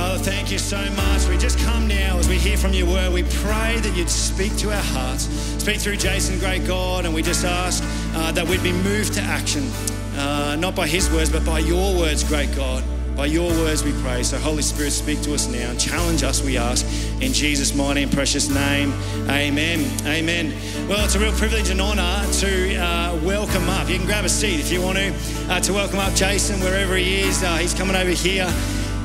Father, thank you so much. We just come now as we hear from your word. We pray that you'd speak to our hearts, speak through Jason, great God, and we just ask uh, that we'd be moved to action, uh, not by his words, but by your words, great God. By your words we pray. So, Holy Spirit, speak to us now. and Challenge us, we ask. In Jesus' mighty and precious name. Amen. Amen. Well, it's a real privilege and honour to uh, welcome up. You can grab a seat if you want to, uh, to welcome up Jason wherever he is. Uh, he's coming over here.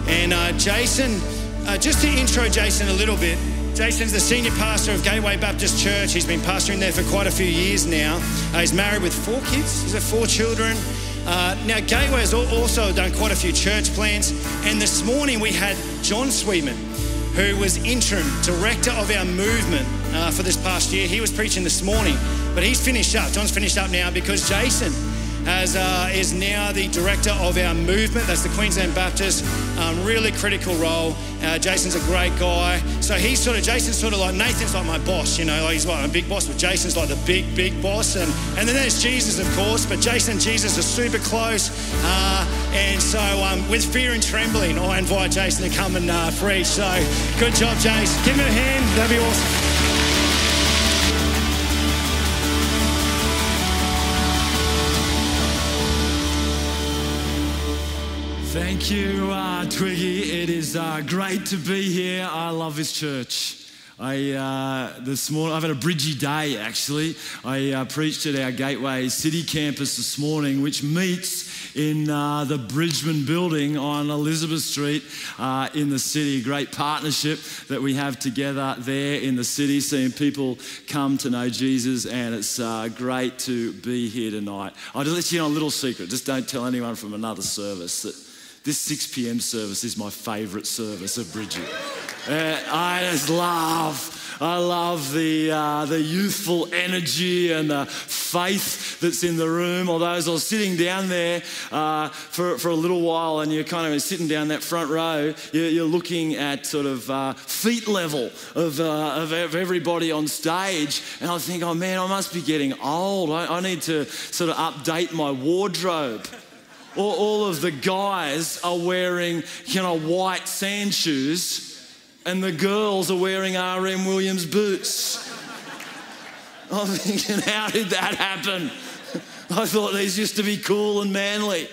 And uh, Jason, uh, just to intro Jason a little bit, Jason's the senior pastor of Gateway Baptist Church. He's been pastoring there for quite a few years now. Uh, he's married with four kids. He's got four children. Uh, now, Gateway has also done quite a few church plants, and this morning we had John Sweetman, who was interim director of our movement uh, for this past year. He was preaching this morning, but he's finished up. John's finished up now because Jason has, uh, is now the director of our movement. That's the Queensland Baptist. Um, really critical role. Uh, Jason's a great guy. So he's sort of, Jason's sort of like, Nathan's like my boss, you know, like he's like a big boss, but Jason's like the big, big boss. And, and then there's Jesus, of course, but Jason and Jesus are super close. Uh, and so um, with fear and trembling, I invite Jason to come and uh, preach. So good job, Jason. Give him a hand. That'd be awesome. Thank you, uh, Twiggy. It is uh, great to be here. I love this church. I uh, this morning I've had a bridgy day actually. I uh, preached at our Gateway City campus this morning, which meets in uh, the Bridgeman Building on Elizabeth Street uh, in the city. Great partnership that we have together there in the city, seeing people come to know Jesus, and it's uh, great to be here tonight. I'll just let you know a little secret. Just don't tell anyone from another service that this 6 p.m. service is my favourite service of Bridget. Uh, I just love, I love the, uh, the youthful energy and the faith that's in the room. Although as I was sitting down there uh, for, for a little while and you're kind of sitting down that front row, you're, you're looking at sort of uh, feet level of, uh, of, of, everybody on stage. And I think, oh man, I must be getting old. I, I need to sort of update my wardrobe all, all of the guys are wearing, you know, white sand shoes, and the girls are wearing R.M. Williams boots. I'm thinking, how did that happen? I thought these used to be cool and manly.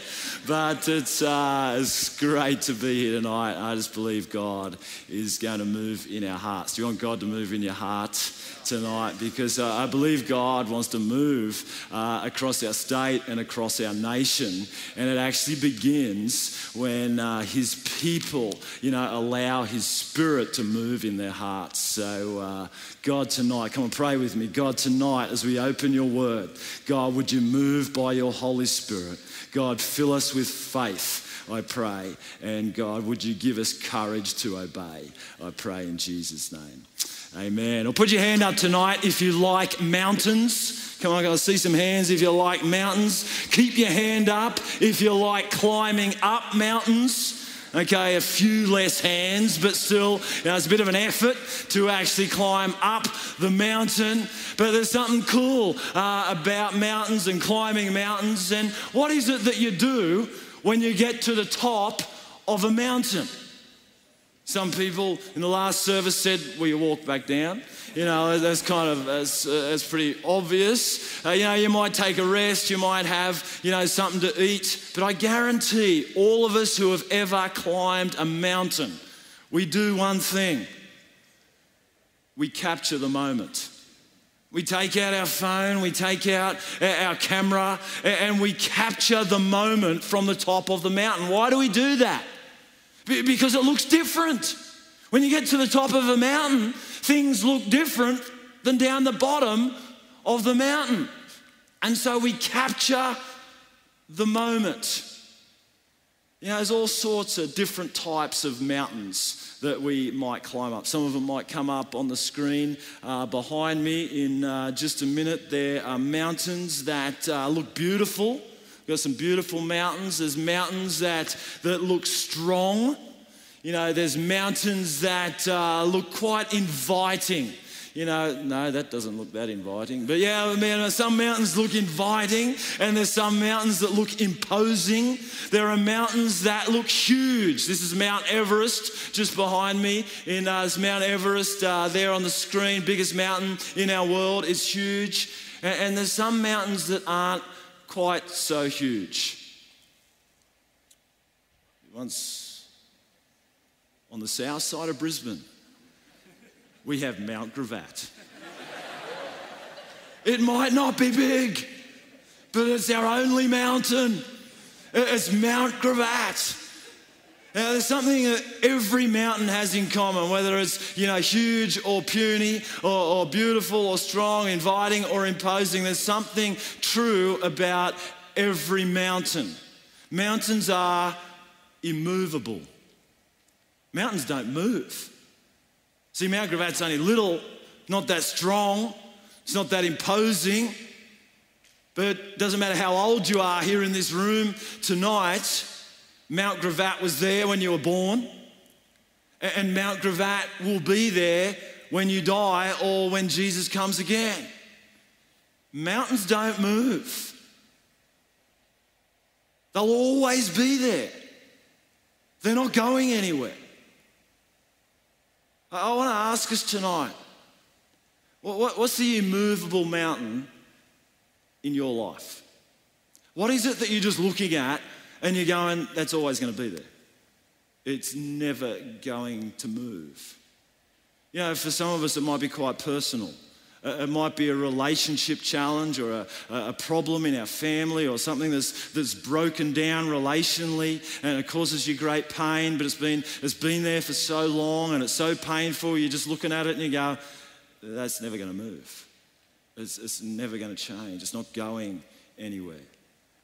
But it's, uh, it's great to be here tonight. I just believe God is going to move in our hearts. Do you want God to move in your heart? tonight because uh, I believe God wants to move uh, across our state and across our nation. And it actually begins when uh, His people, you know, allow His Spirit to move in their hearts. So, uh, God, tonight, come and pray with me. God, tonight, as we open your word, God, would you move by your Holy Spirit? God, fill us with faith. I pray. And God, would you give us courage to obey? I pray in Jesus' name. Amen. Or put your hand up tonight if you like mountains. Come on, I see some hands if you like mountains. Keep your hand up if you like climbing up mountains. Okay, a few less hands, but still, you know, it's a bit of an effort to actually climb up the mountain. But there's something cool uh, about mountains and climbing mountains. And what is it that you do when you get to the top of a mountain? Some people in the last service said, Will you walk back down? You know, that's kind of that's, uh, that's pretty obvious. Uh, you know, you might take a rest, you might have, you know, something to eat. But I guarantee all of us who have ever climbed a mountain, we do one thing we capture the moment. We take out our phone, we take out our camera, and we capture the moment from the top of the mountain. Why do we do that? Because it looks different. When you get to the top of a mountain, things look different than down the bottom of the mountain. And so we capture the moment. You know, there's all sorts of different types of mountains that we might climb up. Some of them might come up on the screen uh, behind me in uh, just a minute. There are mountains that uh, look beautiful We've got some beautiful mountains. There's mountains that, that look strong. You know, there's mountains that uh, look quite inviting. You know, no, that doesn't look that inviting. But yeah, I mean, some mountains look inviting, and there's some mountains that look imposing. There are mountains that look huge. This is Mount Everest just behind me. In uh, Mount Everest uh, there on the screen, biggest mountain in our world. It's huge. And, and there's some mountains that aren't quite so huge. Once on the south side of Brisbane, we have Mount Gravatt. It might not be big, but it's our only mountain. It's Mount Gravatt. Now, there's something that every mountain has in common, whether it's you know huge or puny, or, or beautiful or strong, inviting or imposing. There's something true about every mountain. Mountains are immovable. Mountains don't move. See, Mount Gravatt's only little, not that strong, it's not that imposing. But it doesn't matter how old you are here in this room tonight, Mount Gravatt was there when you were born, and Mount Gravatt will be there when you die or when Jesus comes again. Mountains don't move, they'll always be there. They're not going anywhere. I want to ask us tonight what's the immovable mountain in your life? What is it that you're just looking at and you're going, that's always going to be there? It's never going to move. You know, for some of us, it might be quite personal. Uh, it might be a relationship challenge or a, a, problem in our family or something that's, that's broken down relationally and it causes you great pain, but it's been, it's been there for so long and it's so painful. You're just looking at it and you go, that's never going to move. It's, it's never going to change. It's not going anywhere.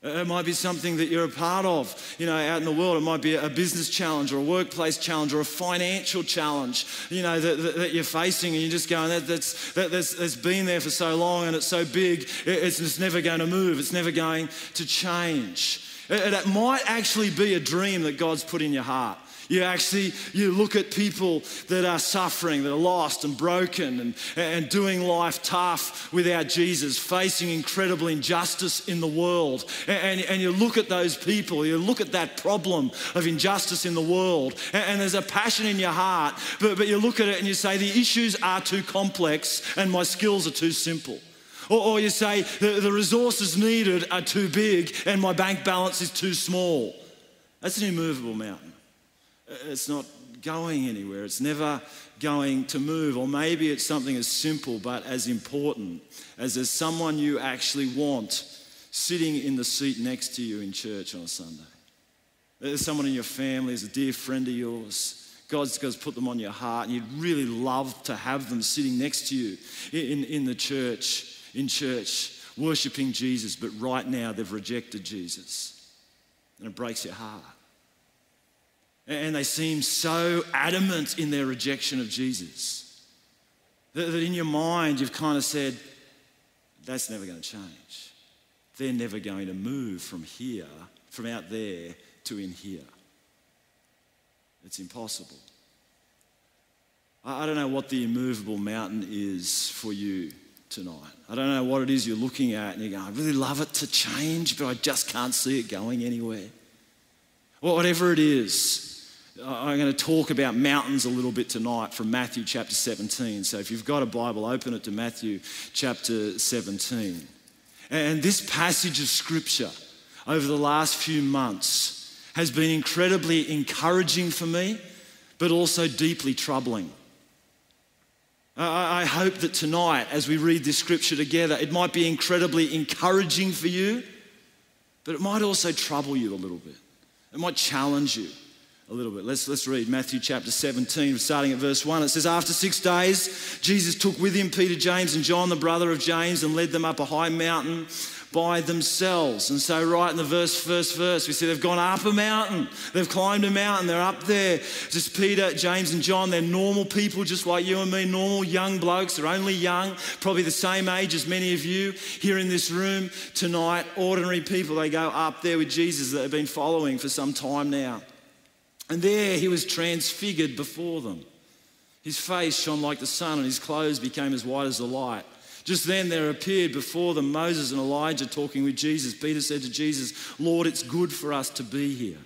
It might be something that you're a part of, you know, out in the world. It might be a business challenge or a workplace challenge or a financial challenge, you know, that, that, that you're facing, and you're just going, that, that's, that, that's, that's been there for so long and it's so big, it's, it's never going to move, it's never going to change. It, it might actually be a dream that God's put in your heart. You actually you look at people that are suffering, that are lost and broken and, and doing life tough without Jesus, facing incredible injustice in the world. And, and you look at those people, you look at that problem of injustice in the world, and, and there's a passion in your heart, but, but you look at it and you say, the issues are too complex and my skills are too simple. Or, or you say, the, the resources needed are too big and my bank balance is too small. That's an immovable mountain. It's not going anywhere. It's never going to move. Or maybe it's something as simple but as important as there's someone you actually want sitting in the seat next to you in church on a Sunday. There's someone in your family, there's a dear friend of yours. God's, God's put them on your heart, and you'd really love to have them sitting next to you in, in the church, in church, worshiping Jesus, but right now they've rejected Jesus. And it breaks your heart. And they seem so adamant in their rejection of Jesus that in your mind you've kind of said, that's never going to change. They're never going to move from here, from out there to in here. It's impossible. I don't know what the immovable mountain is for you tonight. I don't know what it is you're looking at and you're going, I really love it to change, but I just can't see it going anywhere. Well, whatever it is, I'm going to talk about mountains a little bit tonight from Matthew chapter 17. So if you've got a Bible, open it to Matthew chapter 17. And this passage of scripture over the last few months has been incredibly encouraging for me, but also deeply troubling. I hope that tonight, as we read this scripture together, it might be incredibly encouraging for you, but it might also trouble you a little bit. It might challenge you a little bit. Let's, let's read Matthew chapter 17, starting at verse 1. It says, After six days, Jesus took with him Peter, James, and John, the brother of James, and led them up a high mountain by themselves. And so, right in the verse, first verse, we see they've gone up a mountain. They've climbed a mountain. They're up there. Just Peter, James, and John. They're normal people, just like you and me, normal young blokes. They're only young, probably the same age as many of you here in this room tonight. Ordinary people. They go up there with Jesus that they've been following for some time now. And there he was transfigured before them. His face shone like the sun, and his clothes became as white as the light. Just then there appeared before them Moses and Elijah talking with Jesus. Peter said to Jesus, Lord, it's good for us to be here.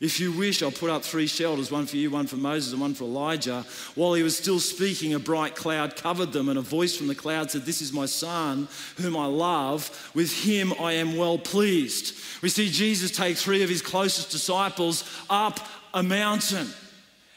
If you wish, I'll put up three shelters one for you, one for Moses, and one for Elijah. While he was still speaking, a bright cloud covered them, and a voice from the cloud said, This is my son, whom I love. With him I am well pleased. We see Jesus take three of his closest disciples up a mountain.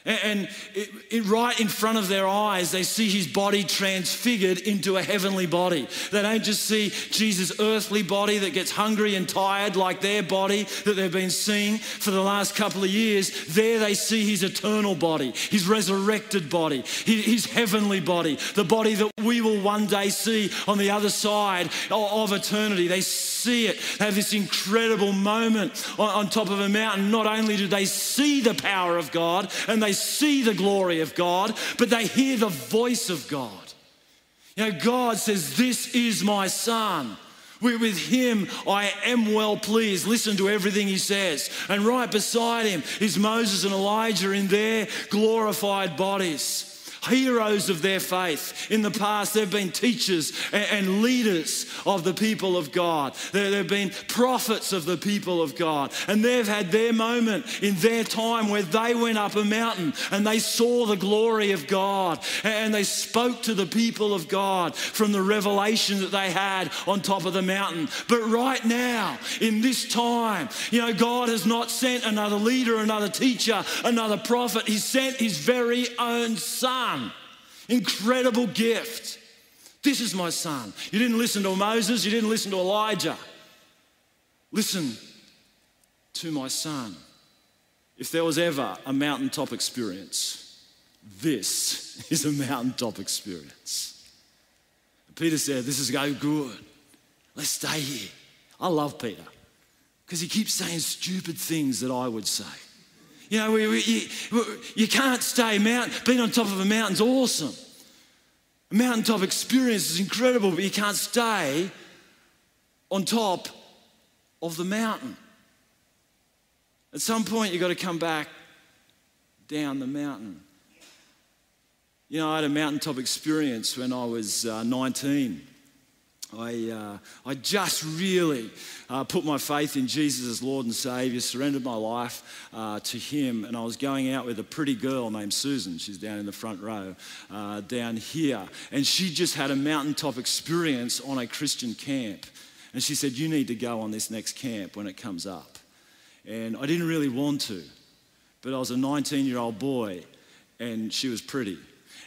And it, it, right in front of their eyes, they see his body transfigured into a heavenly body. They don't just see Jesus' earthly body that gets hungry and tired like their body that they've been seeing for the last couple of years. There they see his eternal body, his resurrected body, his, his heavenly body, the body that we will one day see on the other side of, eternity. They see it, they have this incredible moment on, on top of a mountain. Not only do they see the power of God and they see the glory of God, but they hear the voice of God. You know, God says, This is my son. We're With him, I am well pleased. Listen to everything he says. And right beside him is Moses and Elijah in their glorified bodies heroes of their faith. In the past, they've been teachers and leaders of the people of God. They've been prophets of the people of God. And they've had their moment in their time where they went up a mountain and they saw the glory of God and they spoke to the people of God from the revelation that they had on top of the mountain. But right now, in this time, you know, God has not sent another leader, another teacher, another prophet. He sent his very own son son. Incredible gift. This is my son. You didn't listen to Moses, you didn't listen to Elijah. Listen to my son. If there was ever a mountaintop experience, this is a mountaintop experience. Peter said, This is going good. Let's stay here. I love Peter because he keeps saying stupid things that I would say. You know, we, we, you, you can't stay. mountain. being on top of a mountain's awesome. A mountaintop experience is incredible, but you can't stay on top of the mountain. At some point, you've got to come back down the mountain. You know, I had a mountaintop experience when I was uh, 19. I, uh, I just really uh, put my faith in Jesus as Lord and Savior, surrendered my life uh, to Him, and I was going out with a pretty girl named Susan. She's down in the front row, uh, down here. And she just had a mountaintop experience on a Christian camp. And she said, You need to go on this next camp when it comes up. And I didn't really want to, but I was a 19 year old boy, and she was pretty.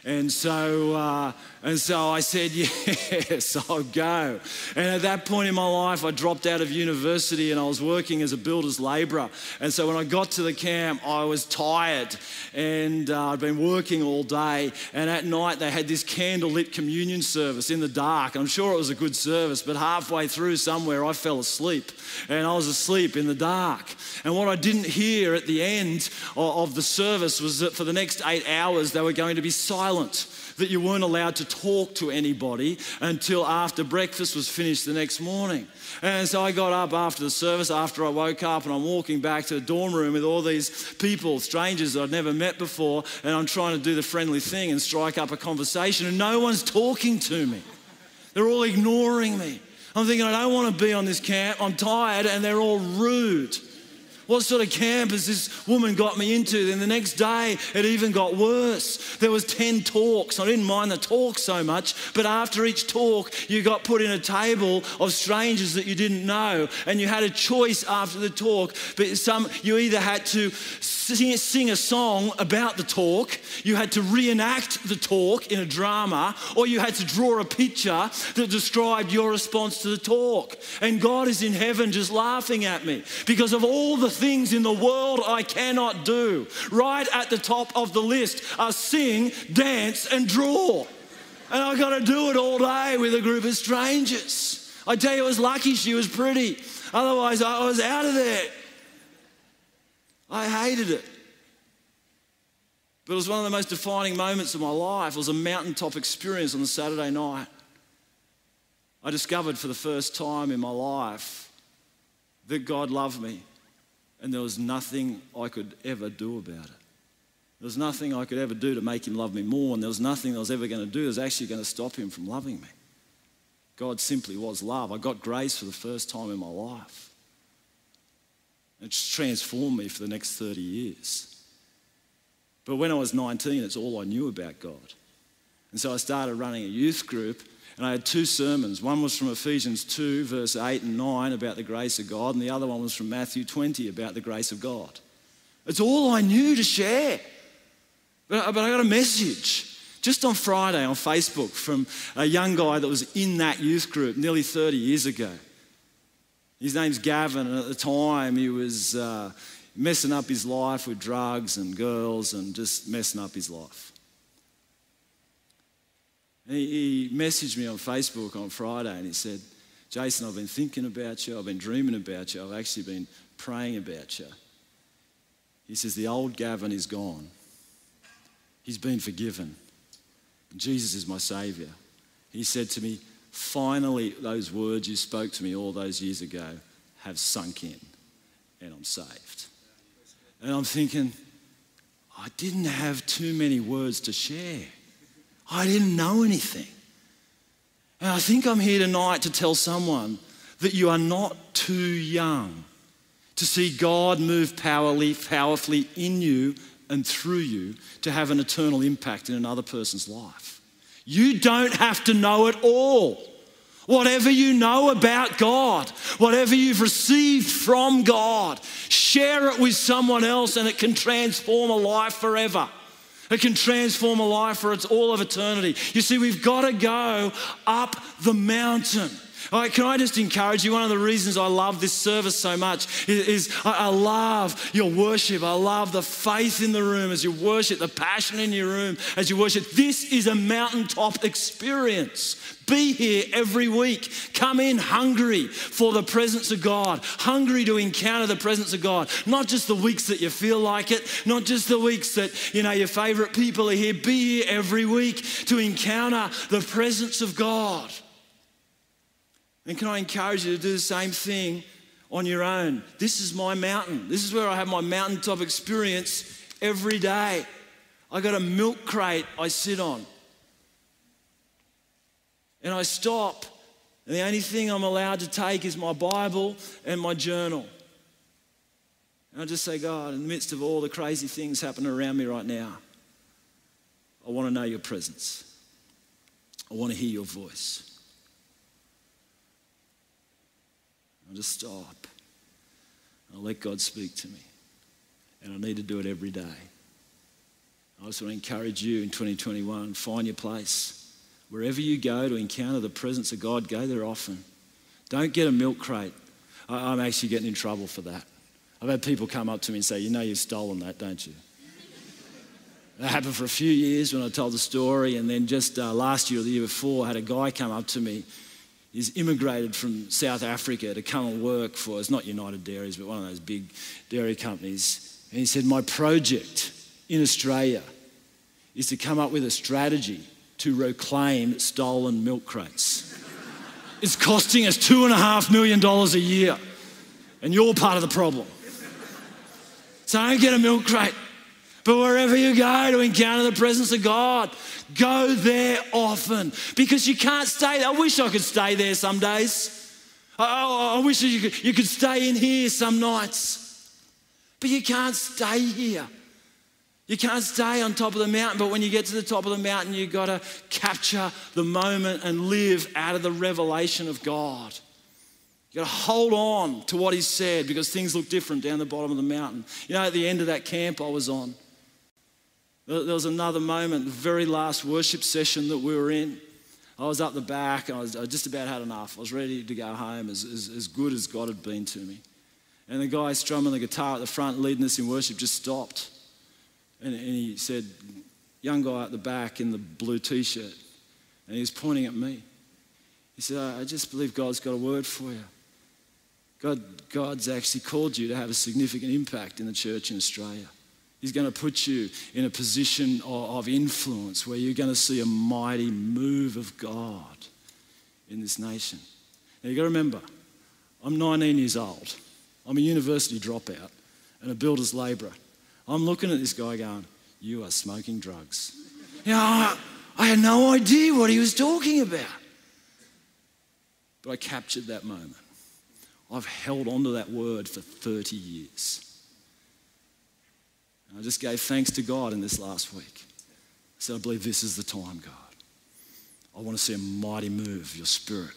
And so, uh, and so I said, yes, I'll go. And at that point in my life, I dropped out of university and I was working as a builder's labourer. And so when I got to the camp, I was tired and uh, I'd been working all day. And at night, they had this candlelit communion service in the dark. I'm sure it was a good service, but halfway through somewhere, I fell asleep. And I was asleep in the dark. And what I didn't hear at the end of the service was that for the next eight hours, they were going to be silent silent, that you weren't allowed to talk to anybody until after breakfast was finished the next morning. And so I got up after the service, after I woke up, and I'm walking back to the dorm room with all these people, strangers that I'd never met before, and I'm trying to do the friendly thing and strike up a conversation, and no one's talking to me. They're all ignoring me. I'm thinking, I don't want to be on this camp. I'm tired, and they're all rude. What sort of camp has this woman got me into? Then the next day, it even got worse. There was 10 talks. I didn't mind the talk so much, but after each talk, you got put in a table of strangers that you didn't know, and you had a choice after the talk. But some, you either had to sing, sing a song about the talk, you had to reenact the talk in a drama, or you had to draw a picture that described your response to the talk. And God is in heaven just laughing at me because of all the things in the world I cannot do. Right at the top of the list are sing, dance, and draw. And I got to do it all day with a group of strangers. I tell you, I was lucky she was pretty. Otherwise, I was out of there. I hated it. But it was one of the most defining moments of my life. It was a mountaintop experience on the Saturday night. I discovered for the first time in my life that God loved me and there was nothing I could ever do about it. There was nothing I could ever do to make him love me more, and there was nothing I was ever going to do that was actually going to stop him from loving me. God simply was love. I got grace for the first time in my life. It's transformed me for the next 30 years. But when I was 19, it's all I knew about God. And so I started running a youth group, and I had two sermons. One was from Ephesians 2, verse 8 and 9, about the grace of God, and the other one was from Matthew 20, about the grace of God. It's all I knew to share. But, I got a message just on Friday on Facebook from a young guy that was in that youth group nearly 30 years ago. His name's Gavin, and at the time he was uh, messing up his life with drugs and girls and just messing up his life. He messaged me on Facebook on Friday and he said, Jason, I've been thinking about you, I've been dreaming about you, I've actually been praying about you. He says, The old Gavin is gone. He's been forgiven. Jesus is my Savior. He said to me, Finally, those words you spoke to me all those years ago have sunk in, and I'm saved. And I'm thinking, I didn't have too many words to share. I didn't know anything. And I think I'm here tonight to tell someone that you are not too young to see God move powerfully, powerfully in you and through you to have an eternal impact in another person's life. You don't have to know it all. Whatever you know about God, whatever you've received from God, share it with someone else and it can transform a life forever. It can transform a life for it's all of eternity. You see, we've got to go up the mountain. Can I just encourage you? One of the reasons I love this service so much is, is I, I love your worship. I love the faith in the room as you worship, the passion in your room as you worship. This is a mountaintop experience. Be here every week. Come in hungry for the presence of God, hungry to encounter the presence of God. Not just the weeks that you feel like it, not just the weeks that, you know, your favorite people are here. Be here every week to encounter the presence of God. And can I encourage you to do the same thing on your own? This is my mountain. This is where I have my mountaintop experience every day. I got a milk crate I sit on. And I stop, and the only thing I'm allowed to take is my Bible and my journal. And I just say, God, in the midst of all the crazy things happening around me right now, I want to know your presence. I want to hear your voice. I'll just stop. I'll let God speak to me. And I need to do it every day. I to encourage you in 2021 find your place. Wherever you go to encounter the presence of God, go there often. Don't get a milk crate. I'm actually getting in trouble for that. I've had people come up to me and say, You know, you've stolen that, don't you? That happened for a few years when I told the story, and then just uh, last year or the year before, I had a guy come up to me He's immigrated from South Africa to come and work for, it's not United Dairies, but one of those big dairy companies. And he said, My project in Australia is to come up with a strategy to reclaim stolen milk crates. it's costing us $2.5 million a year, and you're part of the problem. So don't get a milk crate. But wherever you go to encounter the presence of God, go there often because you can't stay there. I wish I could stay there some days. I, I wish you could, you could stay in here some nights. But you can't stay here. You can't stay on top of the mountain, but when you get to the top of the mountain, you've got to capture the moment and live out of the revelation of God. You've got to hold on to what He said because things look different down the bottom of the mountain. You know, at the end of that camp I was on, there was another moment, the very last worship session that we were in. I was up the back, I, was, I just about had enough. I was ready to go home, as, as, as good as God had been to me. And the guy strumming the guitar at the front, leading us in worship, just stopped. And, and he said, Young guy at the back in the blue t shirt. And he was pointing at me. He said, I just believe God's got a word for you. God, God's actually called you to have a significant impact in the church in Australia. He's going to put you in a position of influence where you're going to see a mighty move of God in this nation. Now, you've got to remember, I'm 19 years old. I'm a university dropout and a builder's labourer. I'm looking at this guy going, You are smoking drugs. You know, I, I had no idea what he was talking about. But I captured that moment. I've held on to that word for 30 years. And I just gave thanks to God in this last week. I said, I believe this is the time, God. I want to see a mighty move of your spirit,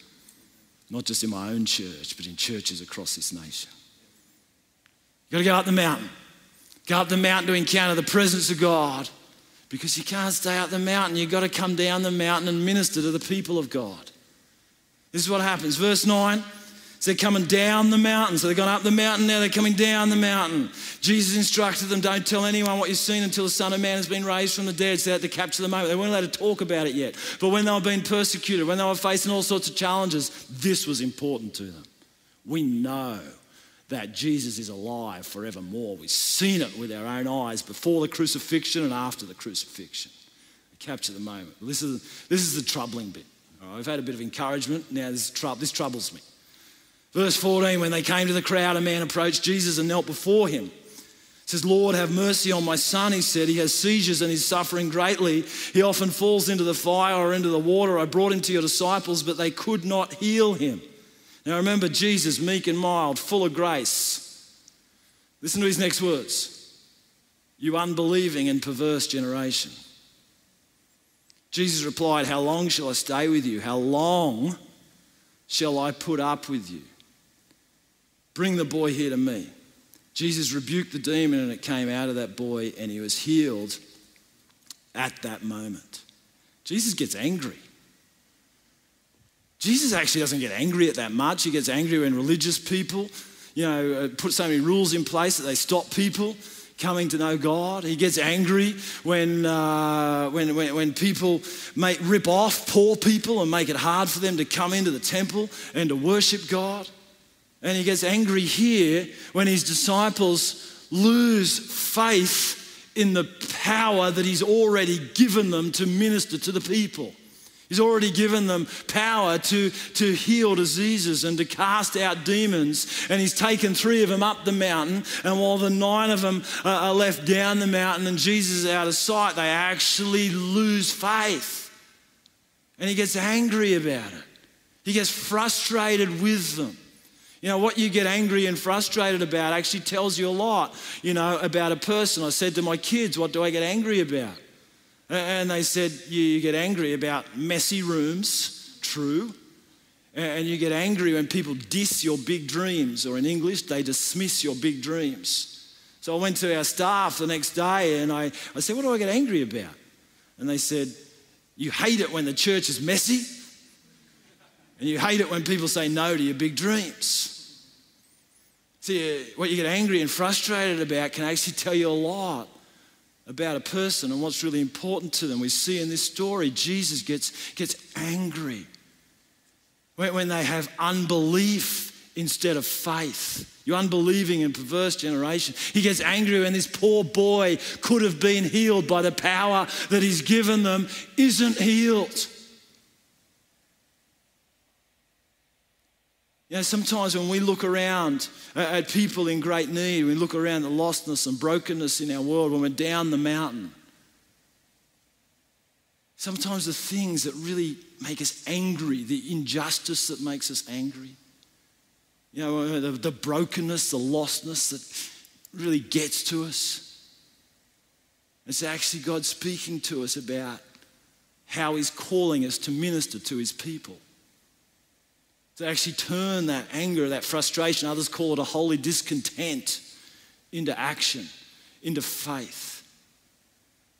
not just in my own church, but in churches across this nation. You've got to go up the mountain. Go up the mountain to encounter the presence of God because you can't stay up the mountain. You've got to come down the mountain and minister to the people of God. This is what happens. Verse 9 they're coming down the mountain. So they've gone up the mountain, now they're coming down the mountain. Jesus instructed them, don't tell anyone what you've seen until the Son of Man has been raised from the dead. So they had to capture the moment. They weren't allowed to talk about it yet. But when they were being persecuted, when they were facing all sorts of challenges, this was important to them. We know that Jesus is alive forevermore. We've seen it with our own eyes before the crucifixion and after the crucifixion. Capture the moment. This is, this is the troubling bit. Right, we've had a bit of encouragement. Now this, this troubles me. Verse 14 when they came to the crowd, a man approached Jesus and knelt before him. He says, Lord, have mercy on my son. He said, He has seizures and he's suffering greatly. He often falls into the fire or into the water. I brought him to your disciples, but they could not heal him. Now remember, Jesus, meek and mild, full of grace. Listen to his next words You unbelieving and perverse generation. Jesus replied, How long shall I stay with you? How long shall I put up with you? Bring the boy here to me. Jesus rebuked the demon and it came out of that boy and he was healed at that moment. Jesus gets angry. Jesus actually doesn't get angry at that much. He gets angry when religious people, you know, uh, put so many rules in place that they stop people coming to know God. He gets angry when, uh, when, when, when, people make, rip off poor people and make it hard for them to come into the temple and to worship God. And he gets angry here when his disciples lose faith in the power that he's already given them to minister to the people. He's already given them power to, to heal diseases and to cast out demons. And he's taken three of them up the mountain. And while the nine of them are left down the mountain and Jesus is out of sight, they actually lose faith. And he gets angry about it. He gets frustrated with them. You know, what you get angry and frustrated about actually tells you a lot, you know, about a person. I said to my kids, What do I get angry about? And they said, You get angry about messy rooms, true. And you get angry when people diss your big dreams, or in English, they dismiss your big dreams. So I went to our staff the next day and I, I said, What do I get angry about? And they said, You hate it when the church is messy, and you hate it when people say no to your big dreams. See, uh, what you get angry and frustrated about can actually tell you a lot about a person and what's really important to them. We see in this story, Jesus gets, gets angry when, when they have unbelief instead of faith. You unbelieving and perverse generation. He gets angry when this poor boy could have been healed by the power that he's given them, isn't healed. You know, sometimes when we look around at people in great need, we look around the lostness and brokenness in our world, when we're down the mountain, sometimes the things that really make us angry, the injustice that makes us angry, you know, uh, the, the brokenness, the lostness that really gets to us. It's actually God speaking to us about how He's calling us to minister to His people to actually turn that anger, that frustration, others call it a holy discontent, into action, into faith.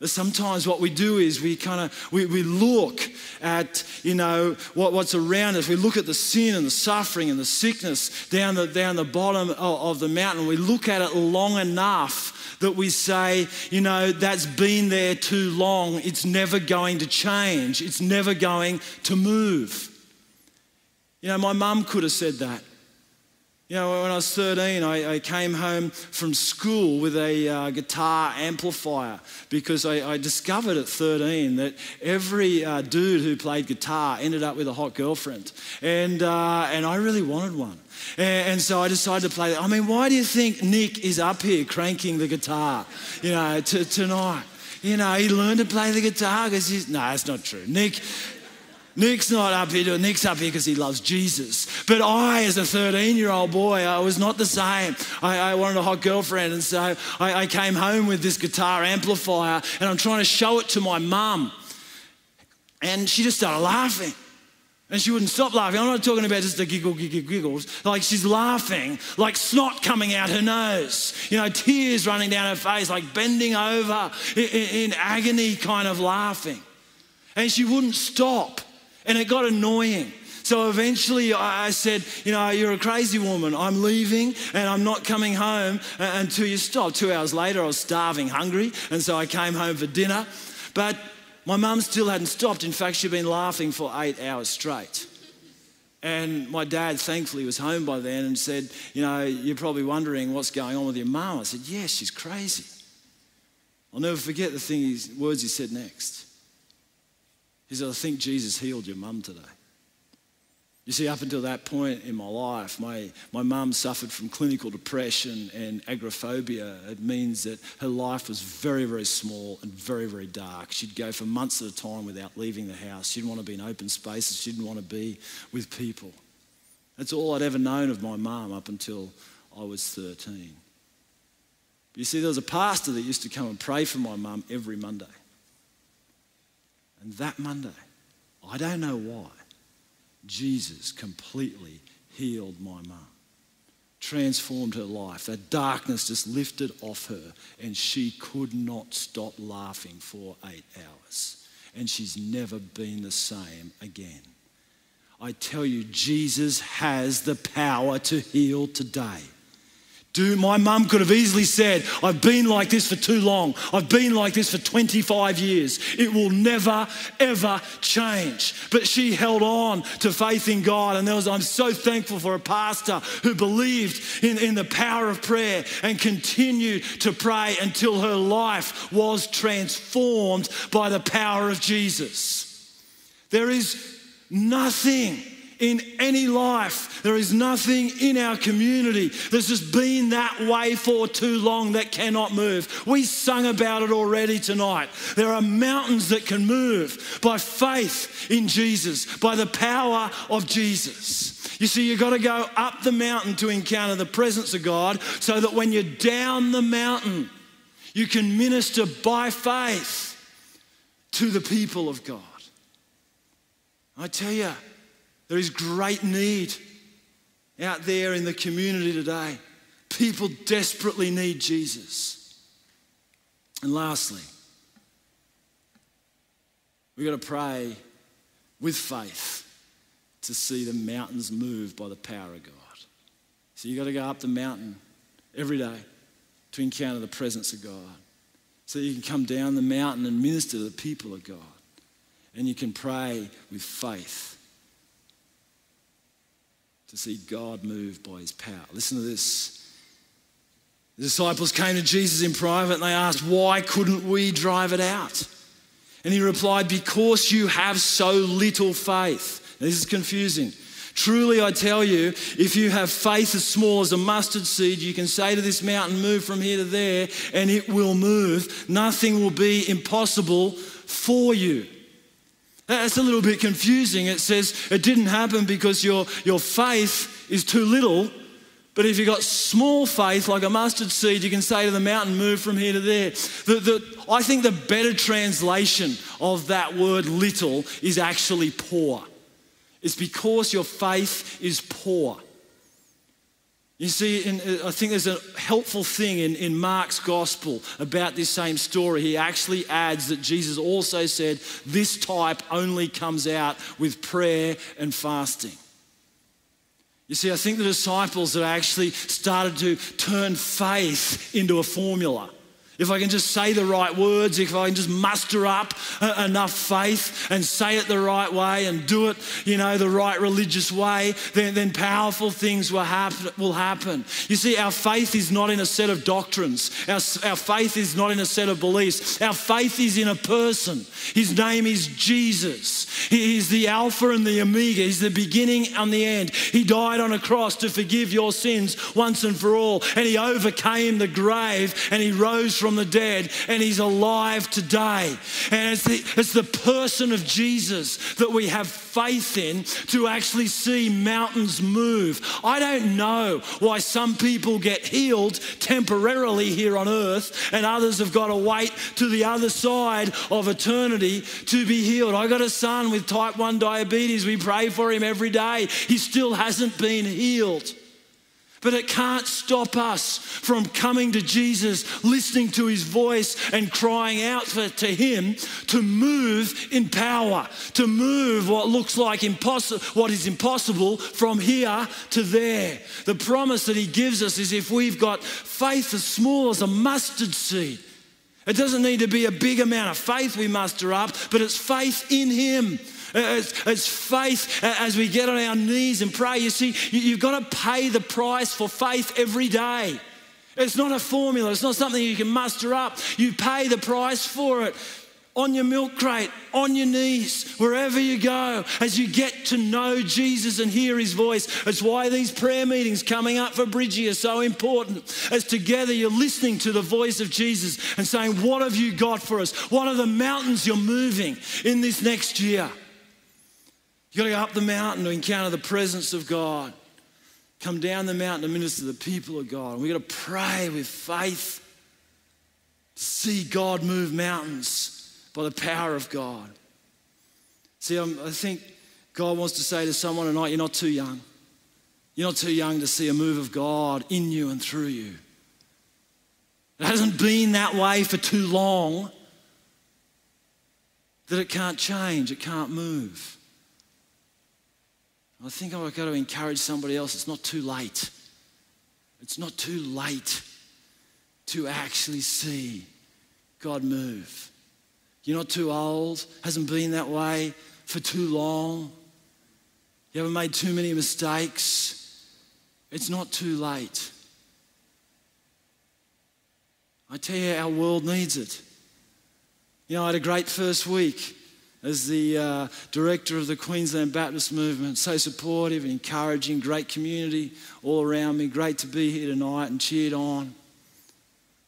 Sometimes what we do is we kind of we, we look at you know what, what's around us. We look at the sin and the suffering and the sickness down the down the bottom of, of the mountain. We look at it long enough that we say, you know, that's been there too long. It's never going to change. It's never going to move. You know, my mum could have said that. You know, when I was 13, I, I came home from school with a uh, guitar amplifier because I, I, discovered at 13 that every uh, dude who played guitar ended up with a hot girlfriend. And, uh, and I really wanted one. And, and, so I decided to play that. I mean, why do you think Nick is up here cranking the guitar, you know, t- tonight? you know, he learned to play the guitar because he's, no, that's not true. Nick, Nick's not up here. Nick's up here because he loves Jesus. But I, as a 13 year old boy, I was not the same. I, I wanted a hot girlfriend. And so I, I came home with this guitar amplifier and I'm trying to show it to my mum. And she just started laughing. And she wouldn't stop laughing. I'm not talking about just the giggle, giggle, giggles. Like she's laughing, like snot coming out her nose, you know, tears running down her face, like bending over in, in agony, kind of laughing. And she wouldn't stop. And it got annoying. So eventually I said, You know, you're a crazy woman. I'm leaving and I'm not coming home until you stop. Two hours later, I was starving, hungry. And so I came home for dinner. But my mum still hadn't stopped. In fact, she'd been laughing for eight hours straight. And my dad, thankfully, was home by then and said, You know, you're probably wondering what's going on with your mum. I said, Yes, yeah, she's crazy. I'll never forget the thing, words he said next. He said, I think Jesus healed your mum today. You see, up until that point in my life, my, my mum suffered from clinical depression and agoraphobia. It means that her life was very, very small and very, very dark. She'd go for months at a time without leaving the house. She didn't want to be in open spaces, she didn't want to be with people. That's all I'd ever known of my mum up until I was 13. You see, there was a pastor that used to come and pray for my mum every Monday. And that Monday, I don't know why, Jesus completely healed my mum, transformed her life. That darkness just lifted off her, and she could not stop laughing for eight hours. And she's never been the same again. I tell you, Jesus has the power to heal today. Do my mum could have easily said, I've been like this for too long. I've been like this for 25 years. It will never, ever change. But she held on to faith in God. And there was, I'm so thankful for a pastor who believed in, in the power of prayer and continued to pray until her life was transformed by the power of Jesus. There is nothing in any life. There is nothing in our community that's just been that way for too long that cannot move. We sung about it already tonight. There are mountains that can move by faith in Jesus, by the power of Jesus. You see, you've got to go up the mountain to encounter the presence of God so that when you're down the mountain, you can minister by faith to the people of God. I tell you, there is great need out there in the community today. People desperately need Jesus. And lastly, we've got to pray with faith to see the mountains move by the power of God. So you've got to go up the mountain every day to encounter the presence of God. So you can come down the mountain and minister to the people of God. And you can pray with faith to see God move by his power. Listen to this. The disciples came to Jesus in private and they asked, Why couldn't we drive it out? And he replied, Because you have so little faith. Now, this is confusing. Truly, I tell you, if you have faith as small as a mustard seed, you can say to this mountain, Move from here to there, and it will move. Nothing will be impossible for you. That's a little bit confusing. It says it didn't happen because your, your faith is too little. But if you've got small faith, like a mustard seed, you can say to the mountain, move from here to there. The, the, I think the better translation of that word little is actually poor. It's because your faith is poor. You see, in, uh, I think there's a helpful thing in, in Mark's gospel about this same story. He actually adds that Jesus also said this type only comes out with prayer and fasting. You see, I think the disciples have actually started to turn faith into a formula. If I can just say the right words, if I can just muster up uh, enough faith and say it the right way and do it, you know, the right religious way, then, then powerful things will happen, will happen. You see, our faith is not in a set of doctrines. Our, our faith is not in a set of beliefs. Our faith is in a person. His name is Jesus. He is the Alpha and the Omega. He's the beginning and the end. He died on a cross to forgive your sins once and for all. And he overcame the grave and he rose from the dead and he's alive today. And it's the, it's the person of Jesus that we have faith in to actually see mountains move. I don't know why some people get healed temporarily here on earth and others have got to wait to the other side of eternity to be healed. I got a son with type 1 diabetes. We pray for him every day. He still hasn't been healed. But it can't stop us from coming to Jesus, listening to his voice, and crying out for, to him to move in power, to move what looks like impossible, what is impossible from here to there. The promise that he gives us is if we've got faith as small as a mustard seed, it doesn't need to be a big amount of faith we muster up, but it's faith in him it's faith uh, as we get on our knees and pray. You see, you've got to pay the price for faith every day. It's not a formula, it's not something you can muster up. You pay the price for it on your milk crate, on your knees, wherever you go, as you get to know Jesus and hear his voice. It's why these prayer meetings coming up for Bridgie are so important. As together you're listening to the voice of Jesus and saying, What have you got for us? What are the mountains you're moving in this next year? You've got to go up the mountain to encounter the presence of God. Come down the mountain to minister to the people of God. And we've got to pray with faith to see God move mountains by the power of God. See, I'm, i think God wants to say to someone tonight, you're not too young. You're not too young to see a move of God in you and through you. It hasn't been that way for too long that it can't change, it can't move. I think I've got to encourage somebody else. It's not too late. It's not too late to actually see God move. You're not too old, hasn't been that way for too long. You haven't made too many mistakes. It's not too late. I tell you, our world needs it. You know, I had a great first week as the uh, director of the Queensland Baptist Movement. So supportive, and encouraging, great community all around me. Great to be here tonight and cheered on.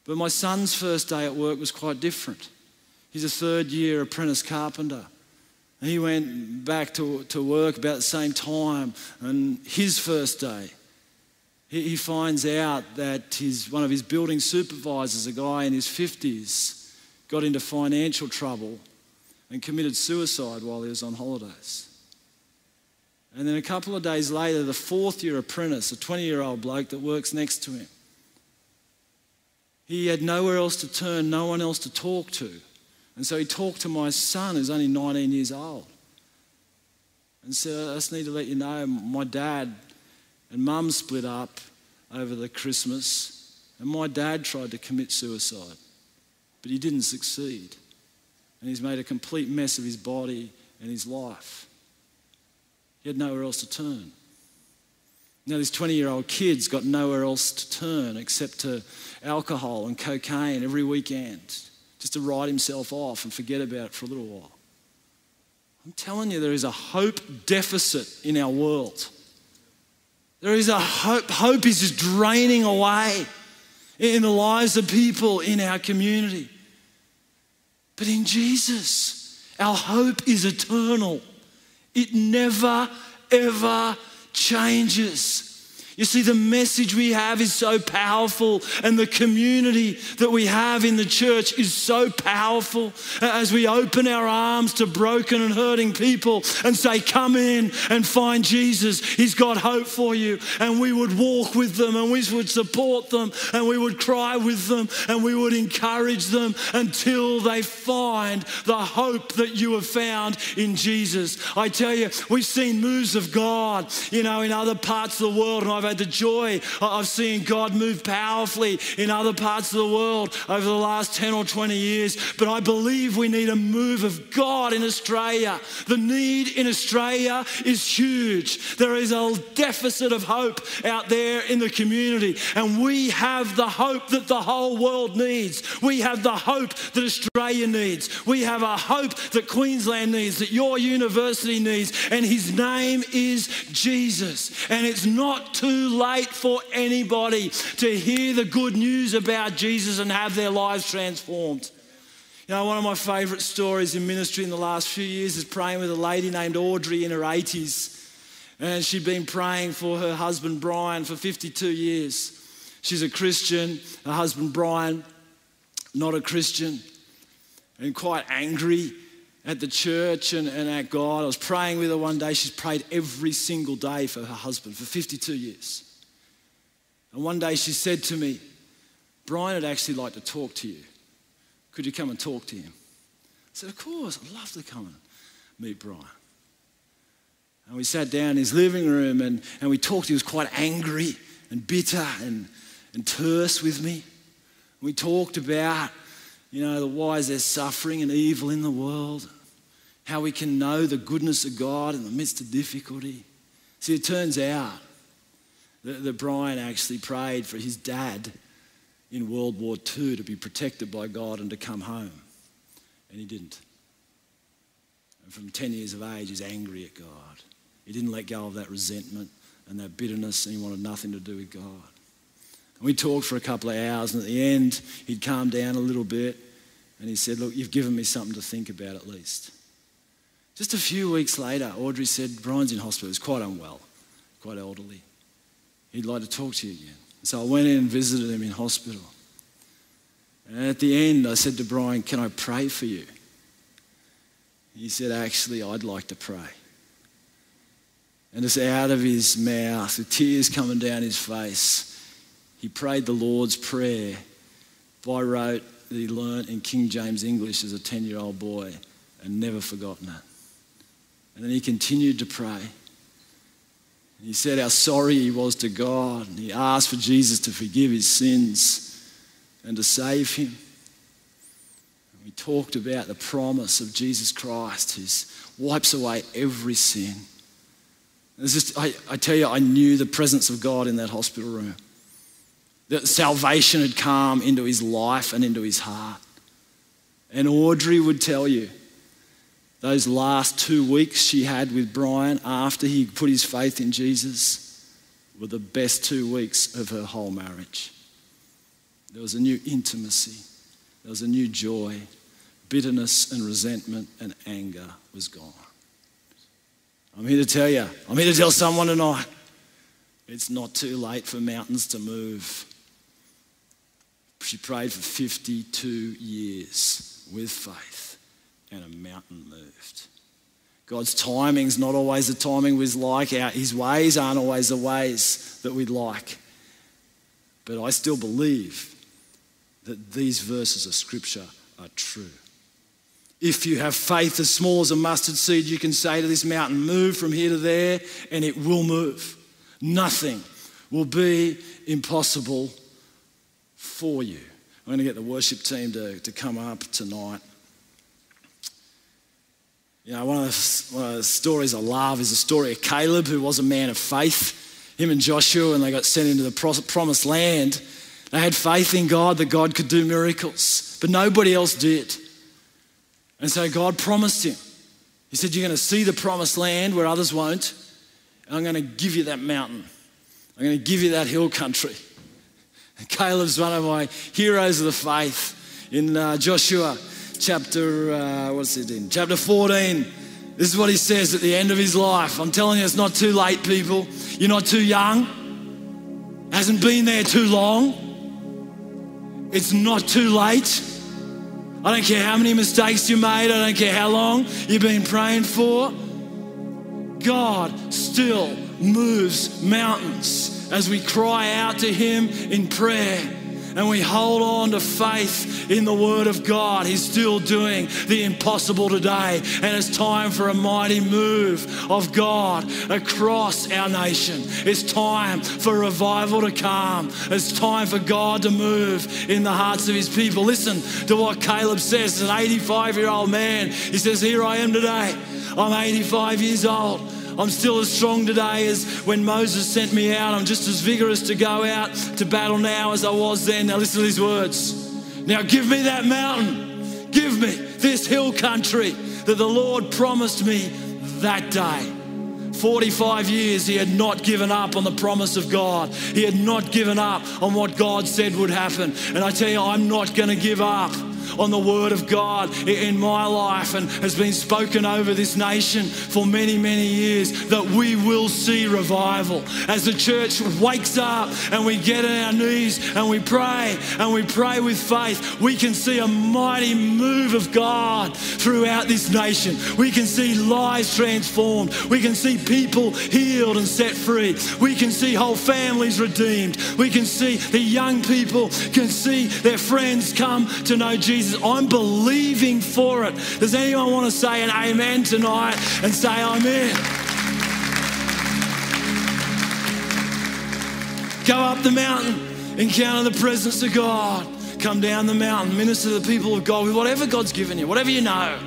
But my son's first day at work was quite different. He's a third year apprentice carpenter. And he went back to, to work about the same time. And his first day, he, he finds out that his, one of his building supervisors, a guy in his 50s, got into financial trouble and committed suicide while he was on holidays. And then a couple of days later, the fourth year apprentice, a 20 year old bloke that works next to him, he had nowhere else to turn, no one else to talk to. And so he talked to my son, who's only 19 years old, and said, I just need to let you know my dad and mum split up over the Christmas, and my dad tried to commit suicide, but he didn't succeed and he's made a complete mess of his body and his life. He had nowhere else to turn. Now, this 20 year old kid's got nowhere else to turn except to alcohol and cocaine every weekend, just to write himself off and forget about it for a little while. I'm telling you, there is a hope deficit in our world. There is a hope, hope is just draining away in the lives of people in our community. But in Jesus, our hope is eternal. It never, ever changes. You see, the message we have is so powerful, and the community that we have in the church is so powerful as we open our arms to broken and hurting people and say, Come in and find Jesus. He's got hope for you. And we would walk with them, and we would support them, and we would cry with them, and we would encourage them until they find the hope that you have found in Jesus. I tell you, we've seen moves of God, you know, in other parts of the world, and I've had the joy of seeing God move powerfully in other parts of the world over the last 10 or 20 years. But I believe we need a move of God in Australia. The need in Australia is huge. There is a deficit of hope out there in the community, and we have the hope that the whole world needs. We have the hope that Australia needs. We have a hope that Queensland needs, that your university needs, and his name is Jesus. And it's not too too late for anybody to hear the good news about Jesus and have their lives transformed. You know, one of my favourite stories in ministry in the last few years is praying with a lady named Audrey in her 80s. And she'd been praying for her husband Brian for 52 years. She's a Christian, her husband Brian, not a Christian, and quite angry at the church and, and at God. I was praying with her one day. She's prayed every single day for her husband for 52 years. And one day she said to me, Brian would actually like to talk to you. Could you come and talk to him? I said, Of course, I'd love to come and meet Brian. And we sat down in his living room and, and we talked. He was quite angry and bitter and, and terse with me. We talked about, you know, the why is there suffering and evil in the world, how we can know the goodness of God in the midst of difficulty. See, it turns out that, that Brian actually prayed for his dad in World War II to be protected by God and to come home. And he didn't. And from 10 years of age, he's angry at God. He didn't let go of that resentment and that bitterness, and he wanted nothing to do with God. And we talked for a couple of hours, and at the end, he'd calmed down a little bit, and he said, Look, you've given me something to think about at least. Just a few weeks later, Audrey said, Brian's in hospital. He's quite unwell, quite elderly. He'd like to talk to you again. So I went in and visited him in hospital. And at the end, I said to Brian, Can I pray for you? He said, Actually, I'd like to pray. And it's out of his mouth, with tears coming down his face, he prayed the Lord's Prayer by rote that he learnt in King James English as a 10 year old boy and never forgotten it. And then he continued to pray. He said how sorry he was to God. And he asked for Jesus to forgive his sins and to save him. And we talked about the promise of Jesus Christ who wipes away every sin. It's just, I, I tell you, I knew the presence of God in that hospital room. That salvation had come into his life and into his heart. And Audrey would tell you those last two weeks she had with Brian after he put his faith in Jesus were the best two weeks of her whole marriage. There was a new intimacy, there was a new joy. Bitterness and resentment and anger was gone. I'm here to tell you, I'm here to tell someone tonight it's not too late for mountains to move. She prayed for 52 years with faith, and a mountain moved. God's timing's not always the timing we'd like. His ways aren't always the ways that we'd like. But I still believe that these verses of Scripture are true. If you have faith as small as a mustard seed, you can say to this mountain, Move from here to there, and it will move. Nothing will be impossible for you. I'm going to get the worship team to, to come up tonight. You know, one of, the, one of the stories I love is the story of Caleb, who was a man of faith. Him and Joshua, and they got sent into the promised land, they had faith in God that God could do miracles, but nobody else did. And so God promised him. He said, You're going to see the promised land where others won't. And I'm going to give you that mountain. I'm going to give you that hill country. And Caleb's one of my heroes of the faith. In uh, Joshua chapter, uh, what's it in? Chapter 14. This is what he says at the end of his life. I'm telling you, it's not too late, people. You're not too young. Hasn't been there too long. It's not too late. I don't care how many mistakes you made, I don't care how long you've been praying for. God still moves mountains as we cry out to Him in prayer and we hold on to faith in the Word of God, He's still doing the impossible today. And it's time for a mighty move of God across our nation. It's time for revival to come. It's time for God to move in the hearts of His people. Listen to what Caleb says. An 85 year old man, he says, Here I am today. I'm 85 years old. I'm still as strong today as when Moses sent me out. I'm just as vigorous to go out to battle now as I was then. Now, listen to these words. Now, give me that mountain. Give me this hill country that the Lord promised me that day. 45 years, he had not given up on the promise of God. He had not given up on what God said would happen. And I tell you, I'm not going to give up on the word of God in my life and has been spoken over this nation for many, many years that we will see revival. As the church wakes up and we get on our knees and we pray and we pray with faith, we can see a mighty move of God throughout this nation. We can see lives transformed. We can see people healed and set free. We can see whole families redeemed. We can see the young people can see their friends come to know Jesus. Jesus. I'm believing for it. Does anyone want to say an amen tonight and say, I'm in? Go up the mountain, encounter the presence of God. Come down the mountain, minister to the people of God with whatever God's given you, whatever you know.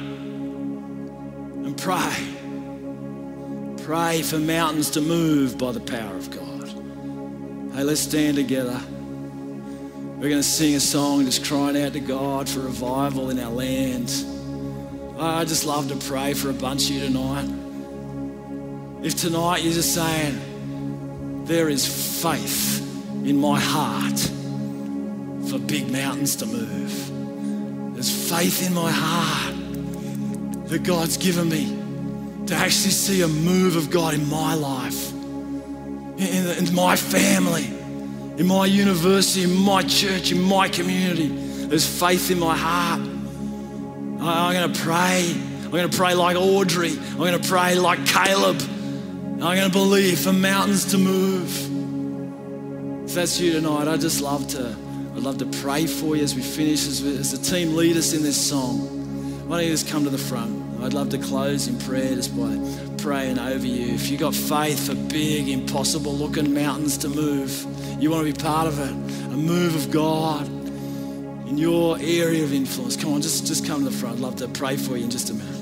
And pray. Pray for mountains to move by the power of God. Hey, let's stand together. We're going to sing a song just crying out to God for revival in our land. Ah, I just love to pray for a bunch of you tonight. If tonight you're just saying, there is faith in my heart for big mountains to move. There's faith in my heart that God's given me to actually see a move of God in my life, in, in my family in my university, in my church, in my community. There's faith in my heart. I'm going to pray. I'm going to pray like Audrey. I'm going to pray like Caleb. I'm going to believe for mountains to move. If that's you tonight, I just love to. I'd love to pray for you as we finish, as, we, as the team lead us in this song. Why don't you just come to the front? I'd love to close in prayer just by praying over you. If you've got faith for big, impossible looking mountains to move, you want to be part of it, a move of God in your area of influence. Come on, just, just come to the front. I'd love to pray for you in just a minute.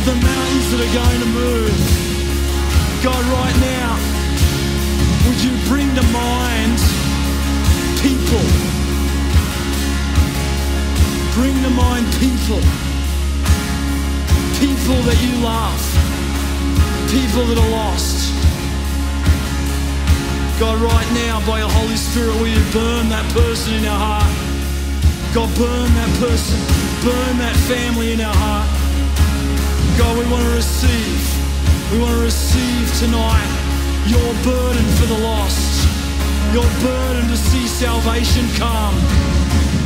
Of the mountains that are going to move. God, right now, would you bring to mind people? Bring to mind people. People that you love. People that are lost. God, right now, by your Holy Spirit, will you burn that person in our heart? God, burn that person. Burn that family in our heart. God, we want to receive. We want to receive tonight your burden for the lost. Your burden to see salvation come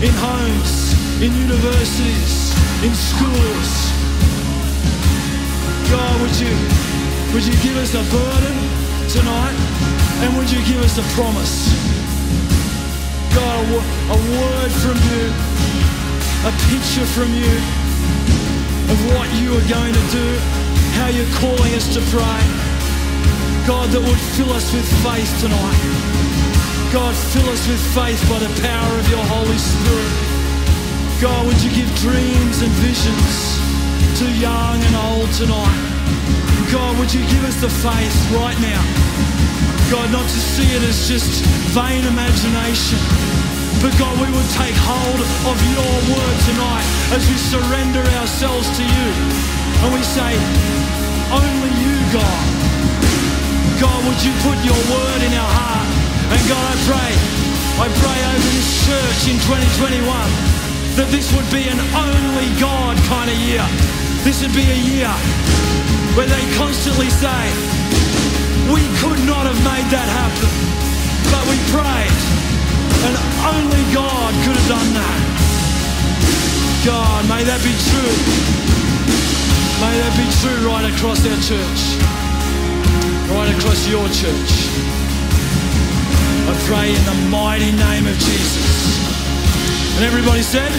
in homes, in universities, in schools. God, would you, would you give us a burden tonight? And would you give us a promise? God, a, a word from you, a picture from you of what you are going to do, how you're calling us to pray. God, that would fill us with faith tonight. God, fill us with faith by the power of your Holy Spirit. God, would you give dreams and visions to young and old tonight? God, would you give us the faith right now? God, not to see it as just vain imagination, but God, we would take hold of your word tonight as we surrender ourselves to you. And we say, only you, God. God, would you put your word in our heart? And God, I pray, I pray over this church in 2021 that this would be an only God kind of year. This would be a year where they constantly say, we could not have made that happen, but we prayed, and only God could have done that. God, may that be true. May that be true right across our church, right across your church. I pray in the mighty name of Jesus. And everybody said,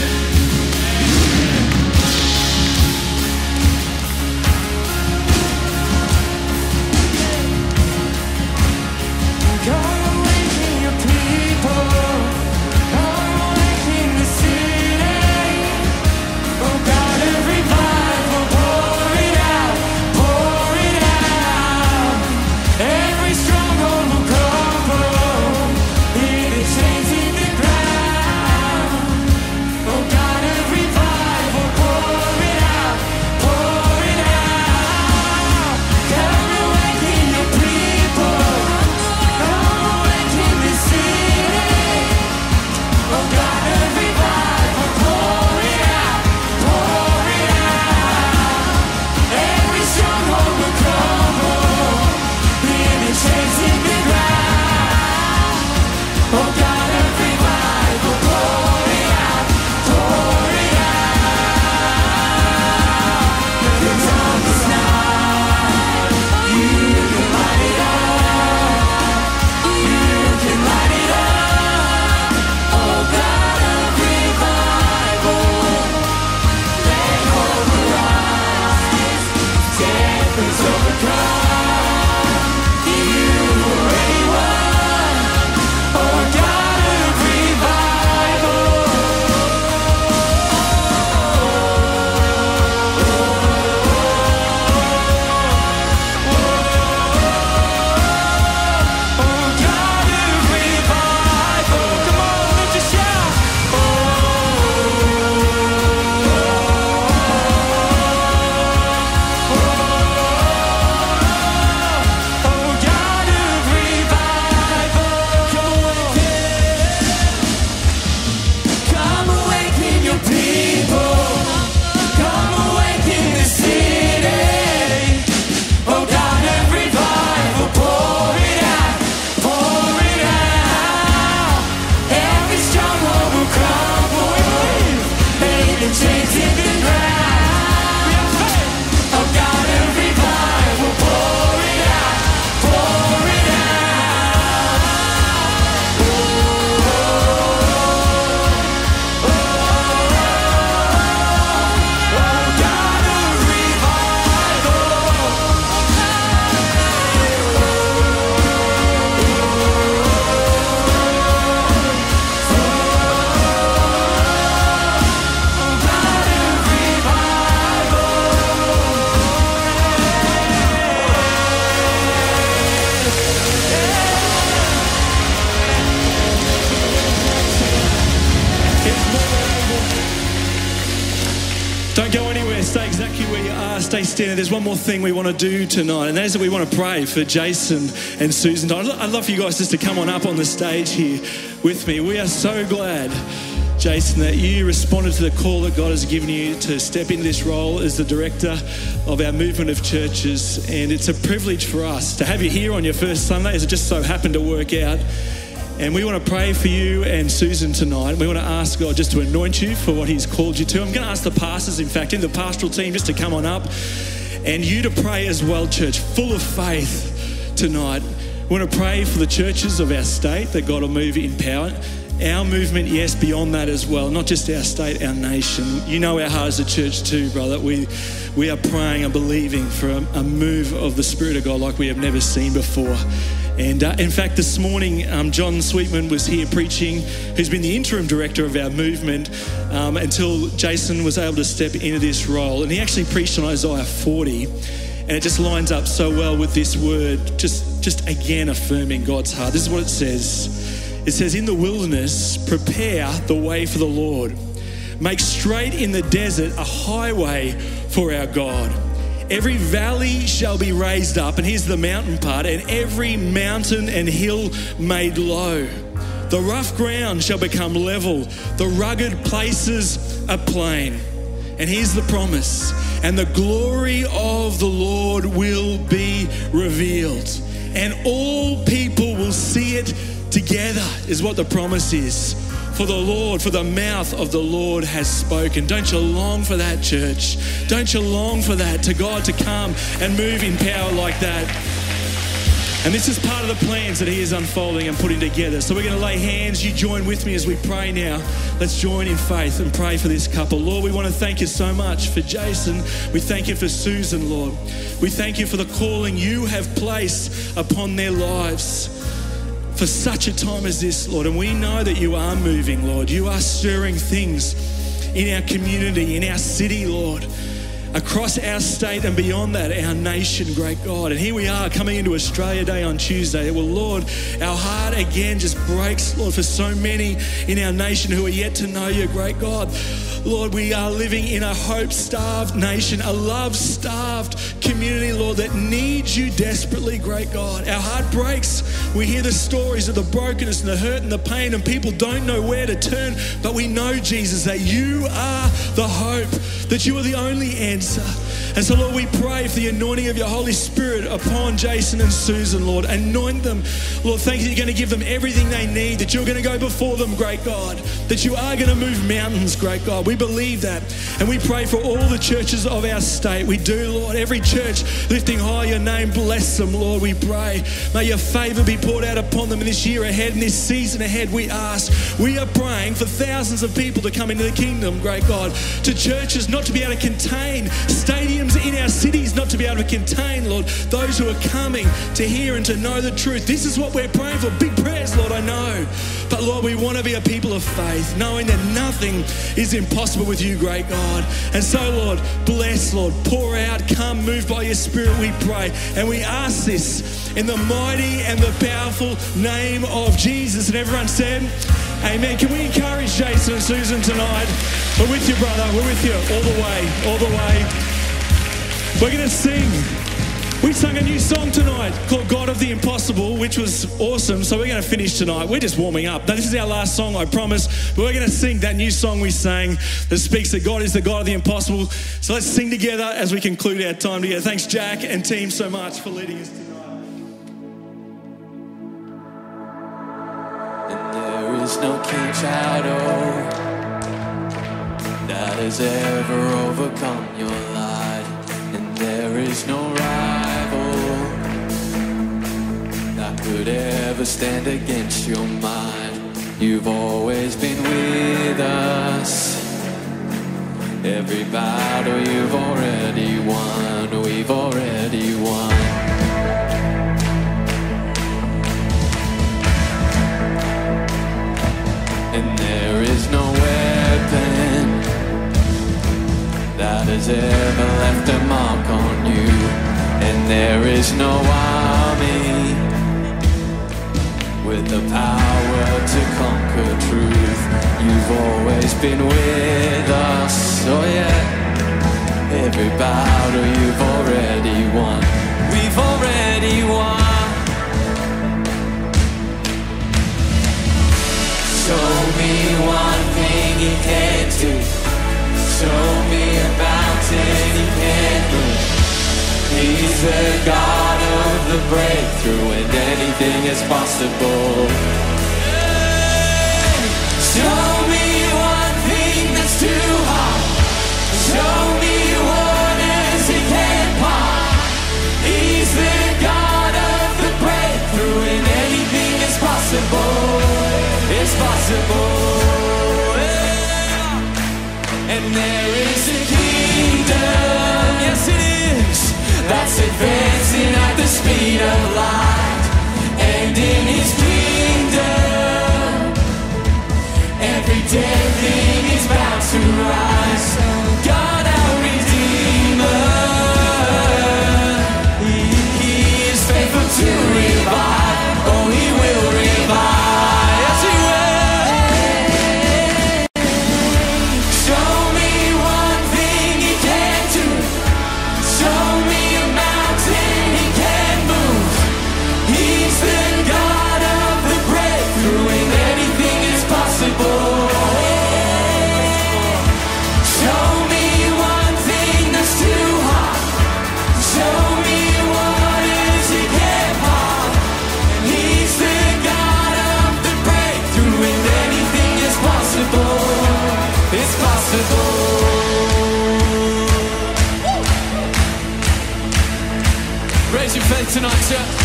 thing we want to do tonight, and that is that we want to pray for Jason and Susan. I'd love for you guys just to come on up on the stage here with me. We are so glad, Jason, that you responded to the call that God has given you to step into this role as the director of our movement of churches. And it's a privilege for us to have you here on your first Sunday, as it just so happened to work out. And we want to pray for you and Susan tonight. We want to ask God just to anoint you for what He's called you to. I'm going to ask the pastors, in fact, in the pastoral team, just to come on up and you to pray as well, church, full of faith tonight. We want to pray for the churches of our state that God will move in power. Our movement, yes, beyond that as well, not just our state, our nation. You know our heart as a church too, brother. We, we are praying and believing for a, a move of the Spirit of God like we have never seen before. And uh, in fact, this morning, um, John Sweetman was here preaching, who's been the interim director of our movement um, until Jason was able to step into this role. And he actually preached on Isaiah 40. And it just lines up so well with this word, just, just again affirming God's heart. This is what it says It says, In the wilderness, prepare the way for the Lord, make straight in the desert a highway for our God. Every valley shall be raised up, and here's the mountain part, and every mountain and hill made low. The rough ground shall become level, the rugged places a plain. And here's the promise and the glory of the Lord will be revealed, and all people will see it together, is what the promise is. For the Lord, for the mouth of the Lord has spoken. Don't you long for that, church? Don't you long for that, to God to come and move in power like that? And this is part of the plans that He is unfolding and putting together. So we're going to lay hands. You join with me as we pray now. Let's join in faith and pray for this couple. Lord, we want to thank you so much for Jason. We thank you for Susan, Lord. We thank you for the calling you have placed upon their lives for such a time as this, Lord. And we know that you are moving, Lord. You are stirring things in our community, in our city, Lord. Across our state and beyond that, our nation, great God. And here we are coming into Australia Day on Tuesday. Well, Lord, our heart again just breaks, Lord, for so many in our nation who are yet to know you, great God. Lord, we are living in a hope starved nation, a love starved community, Lord, that needs you desperately, great God. Our heart breaks. We hear the stories of the brokenness and the hurt and the pain, and people don't know where to turn. But we know, Jesus, that you are the hope, that you are the only answer. Lisa. And so, Lord, we pray for the anointing of your Holy Spirit upon Jason and Susan, Lord. Anoint them. Lord, thank you. You're going to give them everything they need, that you're going to go before them, great God, that you are going to move mountains, great God. We believe that. And we pray for all the churches of our state. We do, Lord. Every church lifting high your name, bless them, Lord. We pray. May your favor be poured out upon them in this year ahead, in this season ahead. We ask. We are praying for thousands of people to come into the kingdom, great God, to churches not to be able to contain, stadiums in our cities not to be able to contain, Lord, those who are coming to hear and to know the truth. This is what we're praying for. Big prayers, Lord, I know. But Lord, we want to be a people of faith, knowing that nothing is impossible with you, great God. And so, Lord, bless, Lord, pour out, come, move by your Spirit, we pray. And we ask this in the mighty and the powerful name of Jesus. And everyone said, Amen. Can we encourage Jason and Susan tonight? We're with you, brother. We're with you all the way, all the way. We're going to sing. We sung a new song tonight called God of the Impossible, which was awesome. So we're going to finish tonight. We're just warming up. This is our last song, I promise. But we're going to sing that new song we sang that speaks that God is the God of the impossible. So let's sing together as we conclude our time together. Thanks, Jack and team, so much for leading us tonight. And there is no king shadow that has ever overcome your there is no rival that could ever stand against your mind. You've always been with us. Every battle you've already won, we've already won. And there is no weapon that has ever left a mark on. And there is no army with the power to conquer truth. You've always been with us, oh yeah. Every battle you've already won. We've already won. Show me one thing he can't do. Show me a mountain he can't move. He's the God of the breakthrough, and anything is possible. Show me one thing that's too hard. Show me waters he can't part. He's the God of the breakthrough, and anything is possible. It's possible. And there speed tonight, church.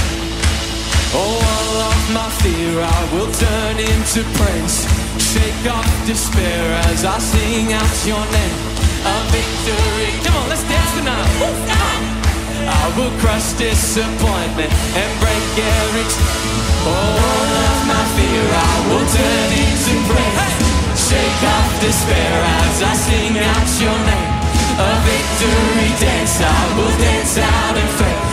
Oh, all of my fear I will turn into praise. Shake off despair as I sing out your name. A victory. Come on, let's dance tonight. I will crush disappointment and break every. Oh, all of my fear I will turn into praise. Shake off despair as I sing out your name. A victory dance, I will dance out in faith.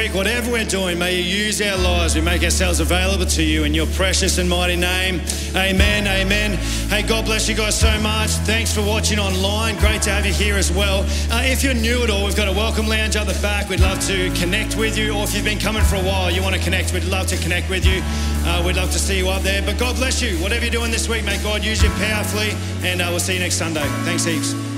week, whatever we're doing. May you use our lives. We make ourselves available to you in your precious and mighty name. Amen. Amen. Hey, God bless you guys so much. Thanks for watching online. Great to have you here as well. Uh, if you're new at all, we've got a welcome lounge at the back. We'd love to connect with you. Or if you've been coming for a while, you want to connect, we'd love to connect with you. Uh, we'd love to see you up there. But God bless you. Whatever you're doing this week, may God use you powerfully. And uh, we'll see you next Sunday. Thanks heaps.